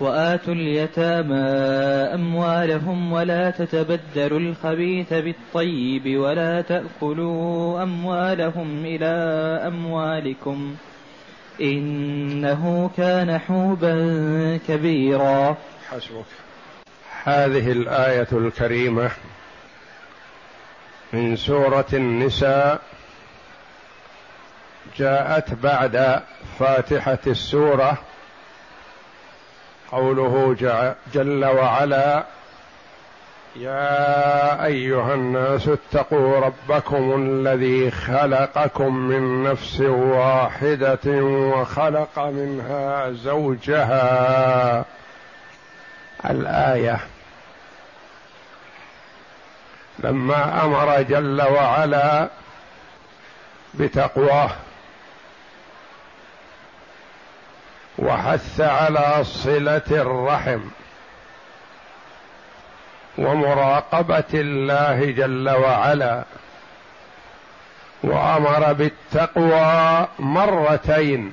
وآتوا اليتامى أموالهم ولا تتبدلوا الخبيث بالطيب ولا تأكلوا أموالهم إلى أموالكم إنه كان حوبا كبيرا. حسبك. هذه الآية الكريمة من سورة النساء جاءت بعد فاتحة السورة قوله جل وعلا يا أيها الناس اتقوا ربكم الذي خلقكم من نفس واحدة وخلق منها زوجها. الآية لما أمر جل وعلا بتقواه وحث على صلة الرحم ومراقبة الله جل وعلا وأمر بالتقوى مرتين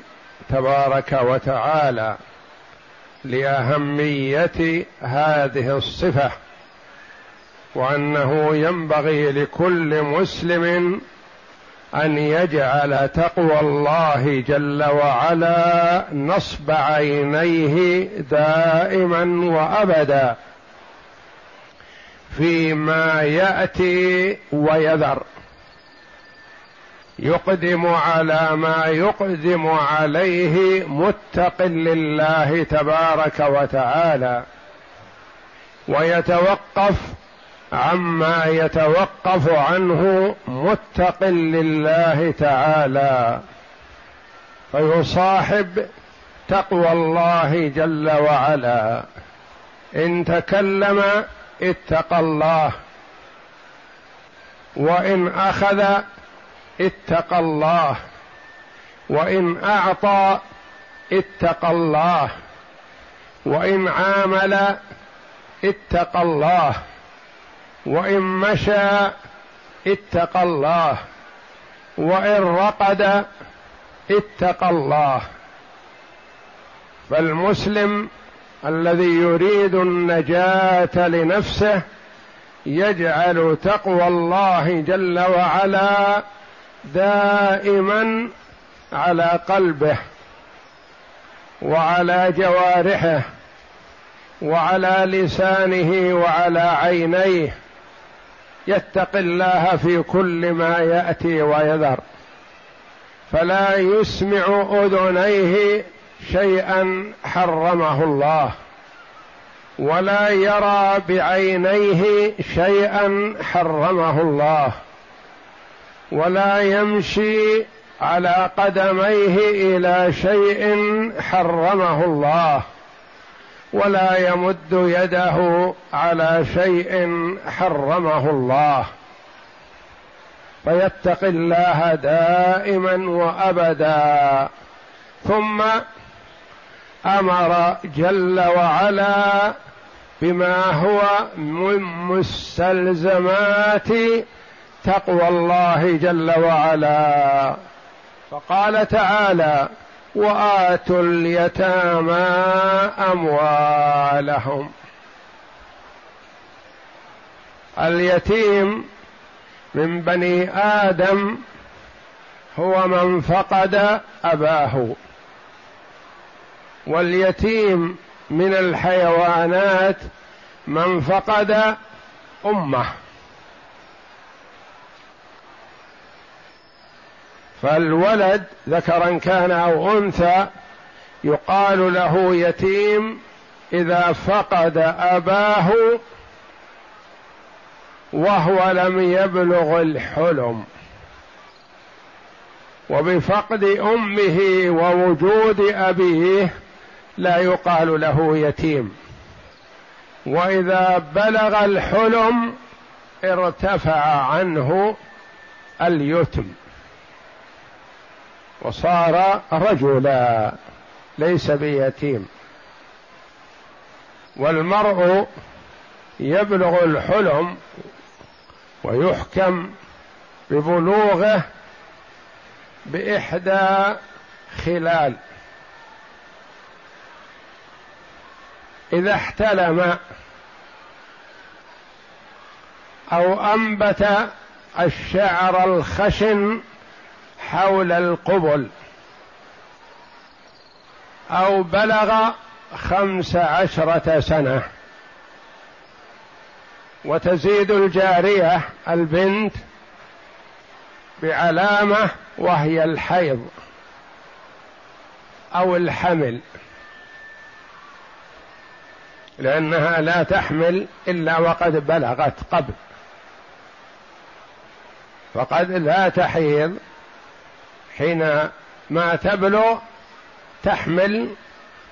تبارك وتعالى لأهمية هذه الصفة وأنه ينبغي لكل مسلم أن يجعل تقوى الله جل وعلا نصب عينيه دائما وأبدا فيما يأتي ويذر. يقدم على ما يقدم عليه متق لله تبارك وتعالى ويتوقف عما يتوقف عنه متق لله تعالى فيصاحب تقوى الله جل وعلا. إن تكلم اتقى الله وإن أخذ اتقى الله وإن أعطى اتقى الله وإن عامل اتقى الله. وإن مشى اتقى الله وإن رقد اتقى الله. فالمسلم الذي يريد النجاة لنفسه يجعل تقوى الله جل وعلا دائما على قلبه وعلى جوارحه وعلى لسانه وعلى عينيه. يتقي الله في كل ما يأتي ويذر. فلا يسمع أذنيه شيئا حرمه الله ولا يرى بعينيه شيئا حرمه الله ولا يمشي على قدميه إلى شيء حرمه الله. ولا يمد يده على شيء حرمه الله. فيتقي الله دائما وأبدا. ثم أمر جل وعلا بما هو من مستلزمات تقوى الله جل وعلا. فقال تعالى وآتوا اليتامى أموالهم. اليتيم من بني آدم هو من فقد أباه. واليتيم من الحيوانات من فقد أمه. فالولد ذكرا كان أو أنثى يقال له يتيم إذا فقد أباه وهو لم يبلغ الحلم. وبفقد أمه ووجود أبيه لا يقال له يتيم. وإذا بلغ الحلم ارتفع عنه اليتم. وصار رجلا ليس بيتيم. والمرء يبلغ الحلم ويحكم ببلوغه بإحدى خلال. إذا احتلم أو أنبت الشعر الخشن حول القبل أو بلغ خمس عشرة سنة. وتزيد الجارية البنت بعلامة وهي الحيض أو الحمل لأنها لا تحمل إلا وقد بلغت قبل. فقد لا تحيض حين ما تبلغ تحمل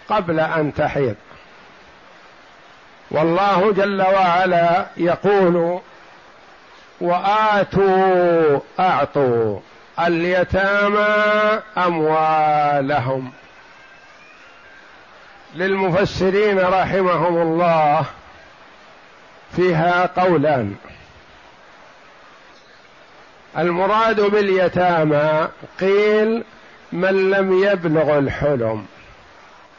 قبل أن تحيض. والله جل وعلا يقول وآتوا أعطوا اليتامى أموالهم. للمفسرين رحمهم الله فيها قولان المراد باليتامى قيل من لم يبلغ الحلم.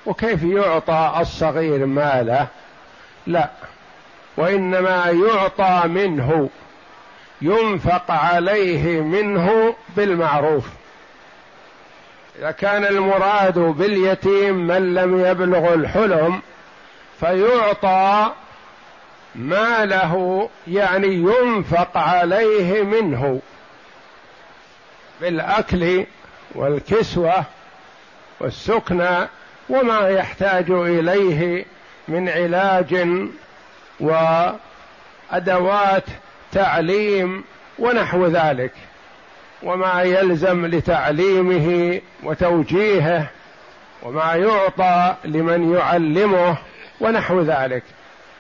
وكيف يعطى الصغير ماله؟ لا وإنما يعطى منه ينفق عليه منه بالمعروف. إذا كان المراد باليتيم من لم يبلغ الحلم فيعطى ماله يعني ينفق عليه منه. بالاكل والكسوة والسكنى وما يحتاج إليه من علاج وأدوات تعليم ونحو ذلك. وما يلزم لتعليمه وتوجيهه وما يعطى لمن يعلمه ونحو ذلك.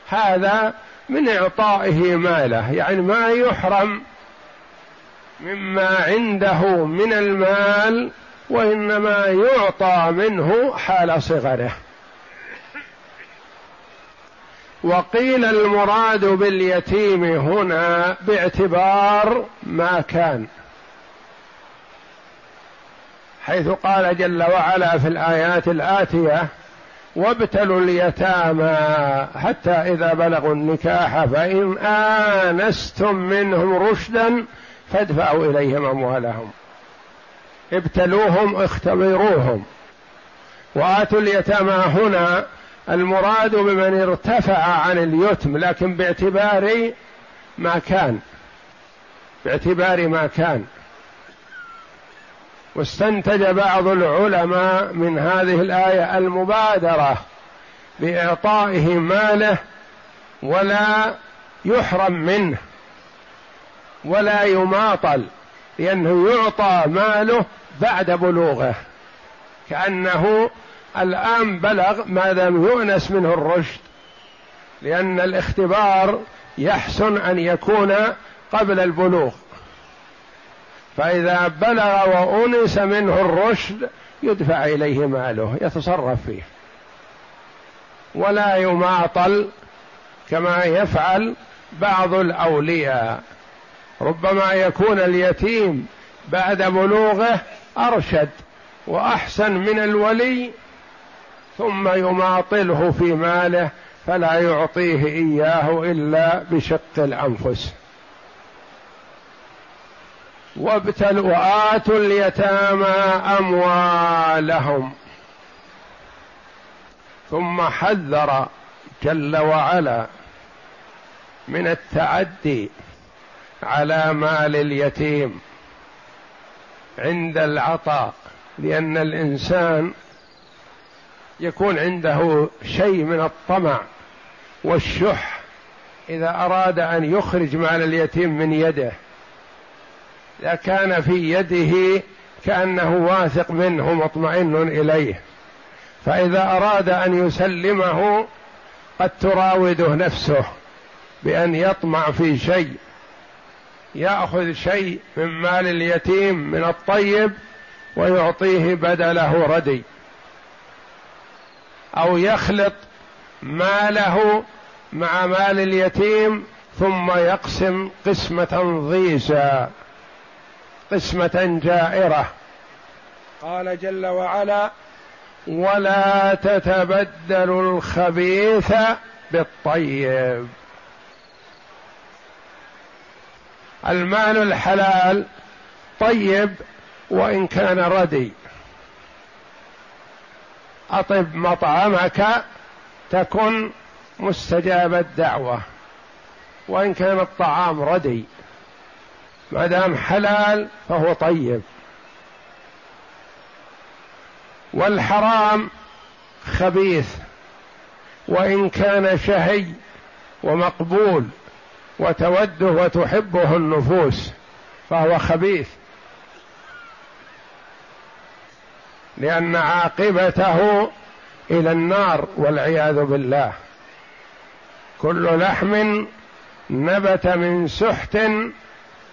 هذا من إعطائه ماله يعني ما يحرم مما عنده من المال وإنما يعطى منه حال صغره. وقيل المراد باليتيم هنا باعتبار ما كان. حيث قال جل وعلا في الآيات الآتية وابتلوا اليتامى حتى إذا بلغوا النكاح فإن آنستم منهم رشدا فادفعوا إليهم أموالهم. ابتلوهم اختبروهم. وآتوا اليتامى هنا. المراد بمن ارتفع عن اليتم لكن باعتبار ما كان. باعتبار ما كان. واستنتج بعض العلماء من هذه الآية المبادرة بإعطائه ماله ولا يحرم منه. ولا يماطل لأنه يعطى ماله بعد بلوغه. كأنه الآن بلغ ما لم يؤنس منه الرشد لأن الاختبار يحسن أن يكون قبل البلوغ. فإذا بلغ وأنس منه الرشد يدفع إليه ماله يتصرف فيه. ولا يماطل كما يفعل بعض الأولياء. ربما يكون اليتيم بعد بلوغه أرشد وأحسن من الولي ثم يماطله في ماله فلا يعطيه إياه إلا بشق الأنفس. وابتلوا وآتوا اليتامى أموالهم. ثم حذر جل وعلا من التعدي على مال اليتيم عند العطاء لأن الإنسان يكون عنده شيء من الطمع والشح إذا أراد أن يخرج مال اليتيم من يده. إذا كان في يده كأنه واثق منه مطمئن إليه. فإذا أراد أن يسلمه قد تراوده نفسه بأن يطمع في شيء. يأخذ شيء من مال اليتيم من الطيب ويعطيه بدله ردي. أو يخلط ماله مع مال اليتيم ثم يقسم قسمة ضيزا قسمة جائرة. قال جل وعلا ولا تتبدلوا الخبيث بالطيب. المال الحلال طيب وإن كان ردي. أطب مطعمك تكن مستجاب الدعوة وإن كان الطعام ردي. ما دام حلال فهو طيب. والحرام خبيث وإن كان شهي ومقبول. وتوده وتحبه النفوس فهو خبيث. لأن عاقبته إلى النار والعياذ بالله. كل لحم نبت من سحت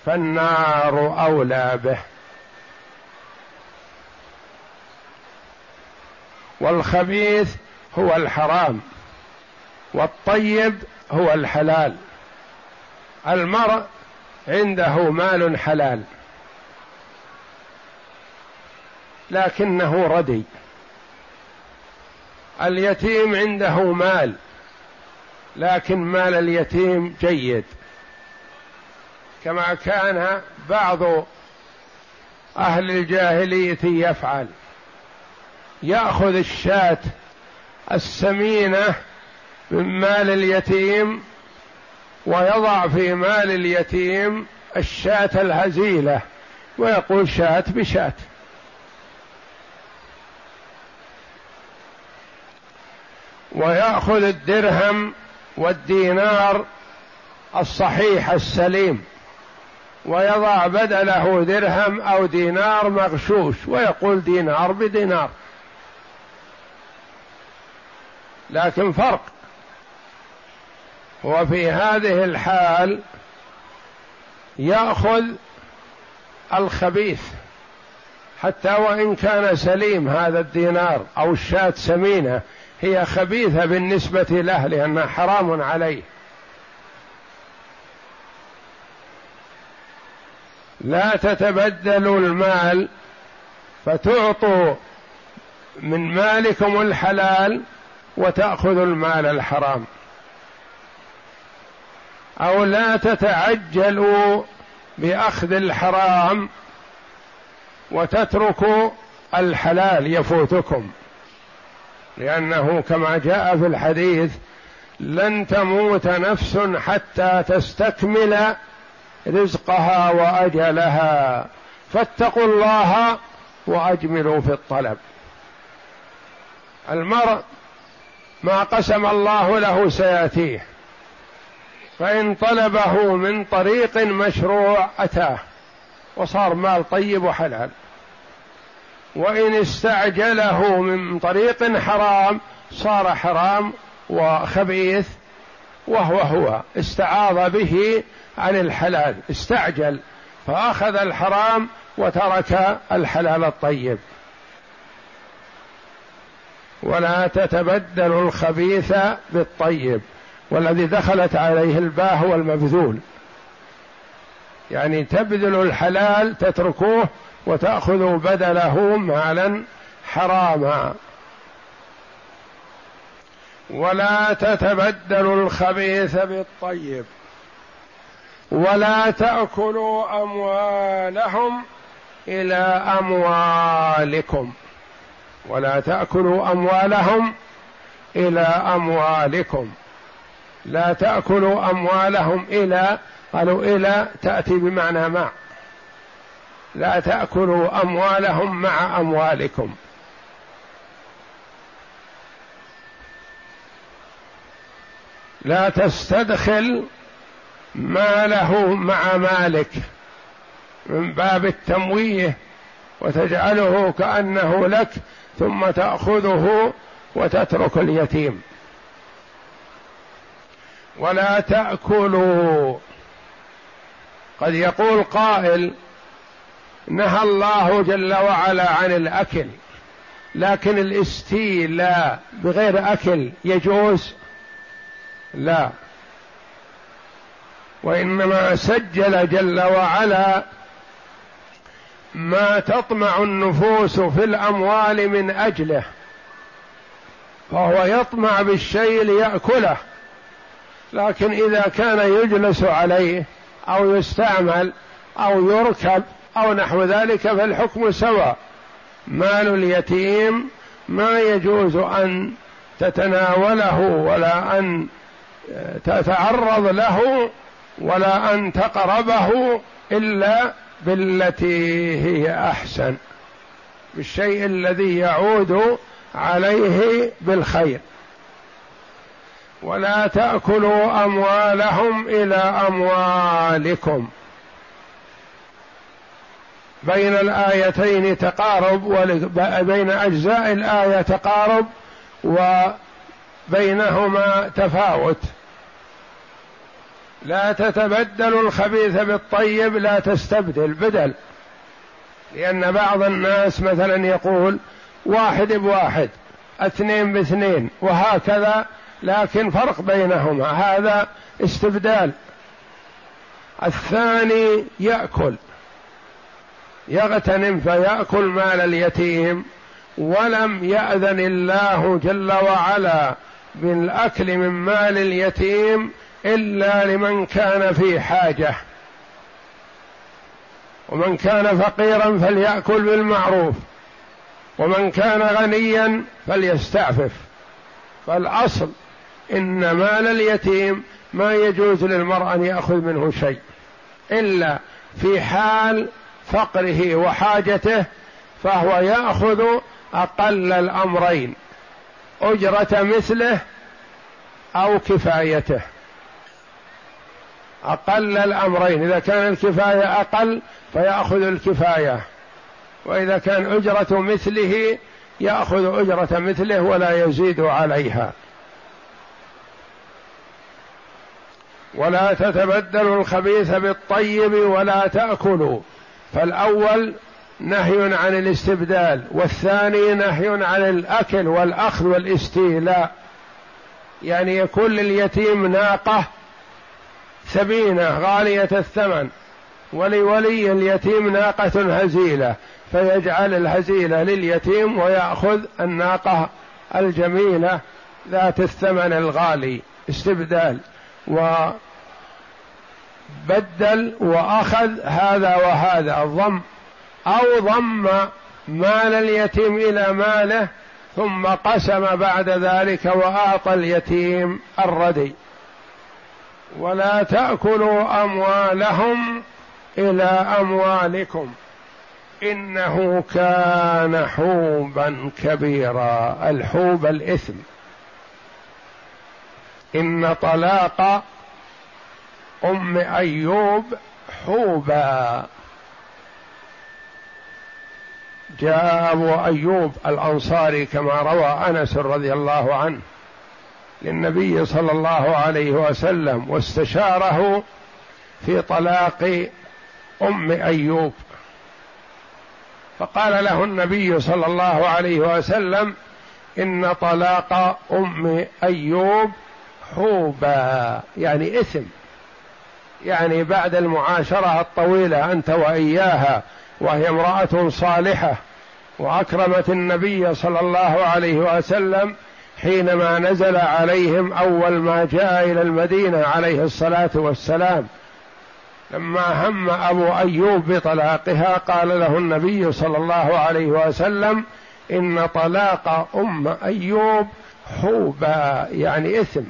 فالنار أولى به. والخبيث هو الحرام والطيب هو الحلال. المرء عنده مال حلال لكنه ردي. اليتيم عنده مال لكن مال اليتيم جيد. كما كان بعض أهل الجاهلية يفعل يأخذ الشاة السمينة من مال اليتيم ويضع في مال اليتيم الشاة الهزيلة ويقول شاة بشاة. ويأخذ الدرهم والدينار الصحيح السليم ويضع بدله درهم أو دينار مغشوش ويقول دينار بدينار. لكن فرق وفي هذه الحال يأخذ الخبيث حتى وإن كان سليم هذا الدينار أو الشاة سمينة هي خبيثة بالنسبة له لأنها حرام عليه. لا تتبدلوا المال فتعطوا من مالكم الحلال وتأخذوا المال الحرام. أو لا تتعجلوا بأخذ الحرام وتتركوا الحلال يفوتكم. لأنه كما جاء في الحديث لن تموت نفس حتى تستكمل رزقها وأجلها. فاتقوا الله وأجملوا في الطلب. المرء ما قسم الله له سيأتيه. فإن طلبه من طريق مشروع أتاه وصار مال طيب وحلال. وإن استعجله من طريق حرام صار حرام وخبيث وهو هو استعاض به عن الحلال استعجل فأخذ الحرام وترك الحلال الطيب. ولا تتبدلوا الخبيث بالطيب. والذي دخلت عليه الباء هو المبذول يعني تبذلوا الحلال تتركوه وتأخذوا بدله مالا حراما. ولا تتبدلوا الخبيث بالطيب. ولا تأكلوا أموالهم إلى أموالكم. ولا تأكلوا أموالهم إلى أموالكم. لا تأكلوا أموالهم إلى قالوا إلى تأتي بمعنى مع لا تأكلوا أموالهم مع أموالكم. لا تستدخل ماله مع مالك من باب التمويه وتجعله كأنه لك ثم تأخذه وتترك اليتيم. ولا تأكلوا. قد يقول قائل نهى الله جل وعلا عن الأكل لكن الاستيلاء بغير أكل يجوز؟ لا. وإنما سجل جل وعلا ما تطمع النفوس في الأموال من أجله فهو يطمع بالشيء ليأكله. لكن إذا كان يجلس عليه أو يستعمل أو يركب أو نحو ذلك فالحكم سواء. مال اليتيم ما يجوز أن تتناوله ولا أن تتعرض له ولا أن تقربه إلا بالتي هي أحسن. بالشيء الذي يعود عليه بالخير. ولا تأكلوا أموالهم إلى أموالكم. بين الآيتين تقارب وبين أجزاء الآية تقارب وبينهما تفاوت. لا تتبدل الخبيث بالطيب لا تستبدل بدل. لأن بعض الناس مثلا يقول واحد بواحد اثنين باثنين وهكذا لكن فرق بينهما. هذا استبدال. الثاني يأكل. يغتنم فيأكل مال اليتيم ولم يأذن الله جل وعلا بالأكل من مال اليتيم إلا لمن كان في حاجة. ومن كان فقيرا فليأكل بالمعروف. ومن كان غنيا فليستعفف. فالأصل إن مال اليتيم ما يجوز للمرء أن يأخذ منه شيء إلا في حال فقره وحاجته فهو يأخذ أقل الأمرين أجرة مثله أو كفايته. أقل الأمرين إذا كان الكفاية أقل فيأخذ الكفاية وإذا كان أجرة مثله يأخذ أجرة مثله ولا يزيد عليها. ولا تتبدلوا الخبيث بالطيب ولا تأكلوا. فالأول نهي عن الاستبدال والثاني نهي عن الأكل والأخذ والاستيلاء. يعني يكون لليتيم ناقة ثمينة غالية الثمن ولولي اليتيم ناقة هزيلة فيجعل الهزيلة لليتيم ويأخذ الناقة الجميلة ذات الثمن الغالي. استبدال. وبدل وأخذ هذا وهذا ضم أو ضم مال اليتيم إلى ماله ثم قسم بعد ذلك وأعطى اليتيم الردي. ولا تأكلوا أموالهم إلى أموالكم. إنه كان حوبا كبيرا الحوب الإثم. إن طلاق أم أيوب حوبا. جاء أبو أيوب الأنصاري كما روى أنس رضي الله عنه للنبي صلى الله عليه وسلم واستشاره في طلاق أم أيوب. فقال له النبي صلى الله عليه وسلم إن طلاق أم أيوب حوبا يعني إثم. يعني بعد المعاشرة الطويلة أنت وإياها وهي امرأة صالحة وأكرمت النبي صلى الله عليه وسلم حينما نزل عليهم أول ما جاء إلى المدينة عليه الصلاة والسلام. لما هم أبو أيوب بطلاقها قال له النبي صلى الله عليه وسلم إن طلاق أم أيوب حوبا يعني إثم.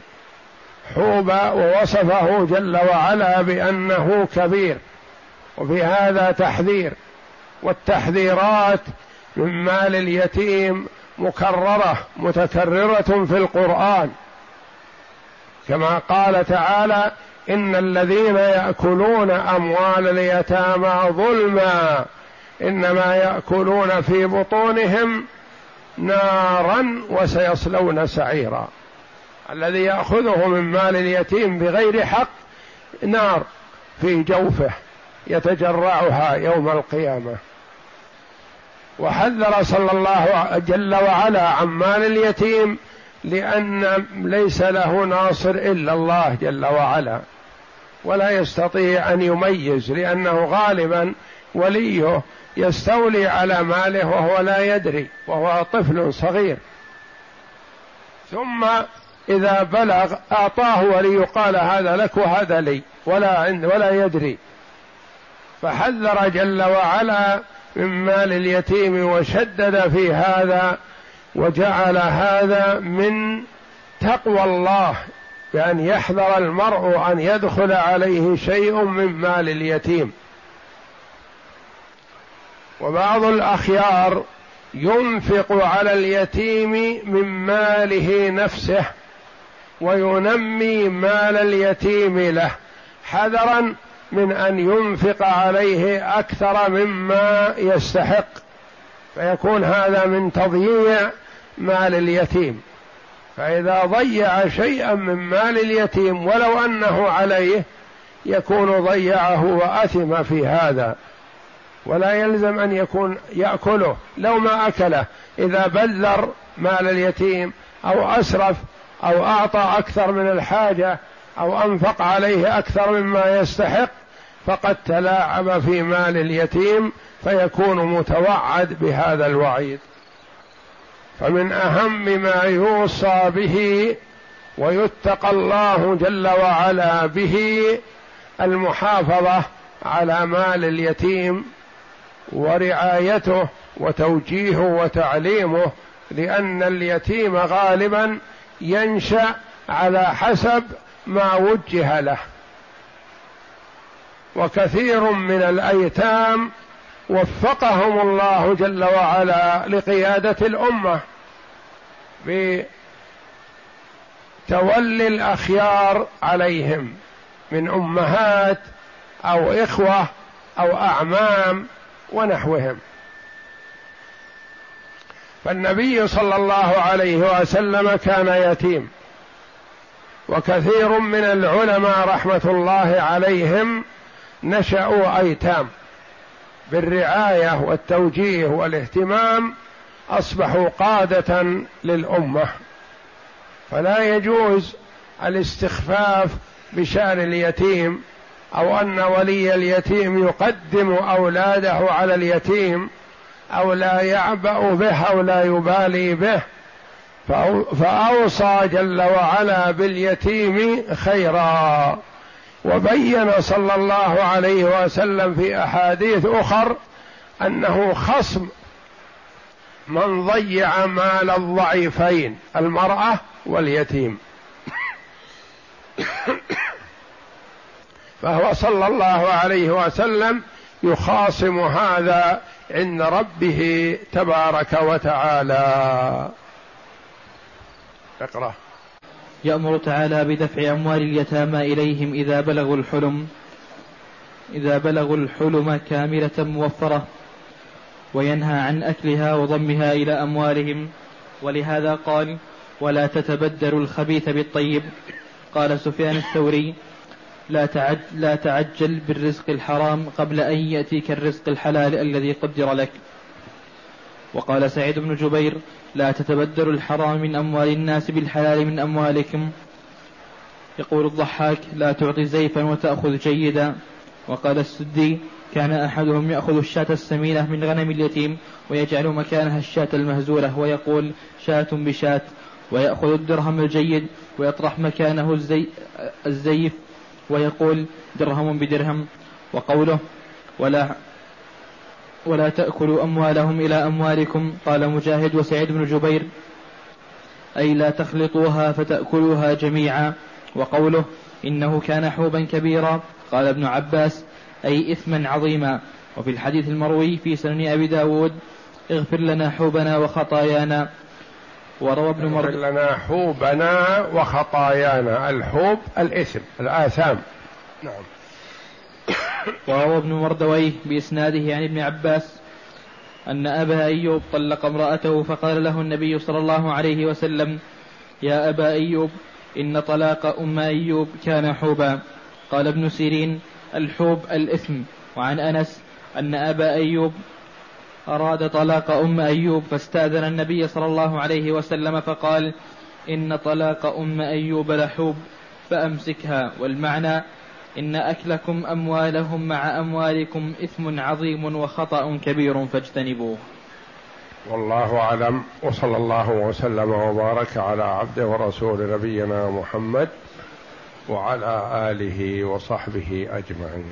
حوبا ووصفه جل وعلا بأنه كبير وفي هذا تحذير والتحذيرات من مال اليتيم مكررة متكررة في القرآن. كما قال تعالى إن الذين يأكلون أموال اليتامى ظلما إنما يأكلون في بطونهم نارا وسيصلون سعيرا. الذي يأخذه من مال اليتيم بغير حق نار في جوفه يتجرعها يوم القيامة. وحذر صلى الله جل وعلا عن مال اليتيم لأن ليس له ناصر إلا الله جل وعلا. ولا يستطيع أن يميز لأنه غالبا وليه يستولي على ماله وهو لا يدري وهو طفل صغير. ثم إذا بلغ أعطاه ولي قال هذا لك وهذا لي ولا عند ولا يدري. فحذر جل وعلا من مال اليتيم وشدد في هذا وجعل هذا من تقوى الله بأن يحذر المرء أن يدخل عليه شيء من مال اليتيم. وبعض الأخيار ينفق على اليتيم من ماله نفسه. وينمي مال اليتيم له حذرا من أن ينفق عليه أكثر مما يستحق. فيكون هذا من تضييع مال اليتيم. فإذا ضيع شيئا من مال اليتيم ولو أنه عليه يكون ضيعه وأثم في هذا. ولا يلزم أن يكون يأكله. لو ما أكله إذا بذر مال اليتيم أو أسرف أو أعطى أكثر من الحاجة أو أنفق عليه أكثر مما يستحق فقد تلاعب في مال اليتيم فيكون متوعد بهذا الوعيد. فمن أهم ما يوصى به ويتقى الله جل وعلا به المحافظة على مال اليتيم ورعايته وتوجيهه وتعليمه لأن اليتيم غالبا ينشأ على حسب ما وجه له. وكثير من الأيتام وفقهم الله جل وعلا لقيادة الأمة بتولي الأخيار عليهم من أمهات أو إخوة أو أعمام ونحوهم. فالنبي صلى الله عليه وسلم كان يتيم. وكثير من العلماء رحمة الله عليهم نشأوا أيتام. بالرعاية والتوجيه والاهتمام أصبحوا قادة للأمة. فلا يجوز الاستخفاف بشأن اليتيم أو أن ولي اليتيم يقدم أولاده على اليتيم أو لا يعبأ به أو لا يبالي به فأوصى جل وعلا باليتيم خيرا. وبين صلى الله عليه وسلم في أحاديث أخر أنه خصم من ضيع مال الضعيفين المرأة واليتيم. فهو صلى الله عليه وسلم يخاصم هذا عند ربه تبارك وتعالى. اقرأ. يأمر تعالى بدفع أموال اليتامى إليهم إذا بلغوا الحلم إذا بلغوا الحلم كاملة موفرة وينهى عن أكلها وضمها إلى أموالهم. ولهذا قال ولا تتبدلوا الخبيث بالطيب قال سفيان الثوري لا تعج لا تعجل بالرزق الحرام قبل أن يأتيك الرزق الحلال الذي قدر لك. وقال سعيد بن جبير لا تتبدلوا الحرام من أموال الناس بالحلال من أموالكم. يقول الضحاك لا تعطي زيفا وتأخذ جيدا. وقال السدي كان أحدهم يأخذ الشاة السمينة من غنم اليتيم ويجعل مكانها الشاة المهزولة ويقول شاة بشاة. ويأخذ الدرهم الجيد ويطرح مكانه الزي الزيف ويقول درهم بدرهم وقوله ولا ولا تأكلوا أموالهم إلى أموالكم قال مجاهد وسعيد بن جبير. أي لا تخلطوها فتأكلوها جميعا. وقوله إنه كان حوبا كبيرا قال ابن عباس. أي إثما عظيما. وفي الحديث المروي في سنن أبي داود اغفر لنا حوبنا وخطايانا. وروى ابن مر اغفر لنا حوبنا وخطايانا الحوب الإثم الآثام. نعم. وروى ابن مردويه بإسناده عن ابن عباس أن أبا أيوب طلق امرأته فقال له النبي صلى الله عليه وسلم يا أبا أيوب إن طلاق أم أيوب كان حوبا. قال ابن سيرين الحوب الإثم. وعن أنس أن أبا أيوب أراد طلاق أم أيوب فاستأذن النبي صلى الله عليه وسلم فقال إن طلاق أم أيوب لحوب فأمسكها. والمعنى إن أكلكم أموالهم مع أموالكم إثم عظيم وخطأ كبير فاجتنبوه. والله أعلم وصلى الله وسلم وبارك على عبده ورسول نبينا محمد وعلى آله وصحبه أجمعين.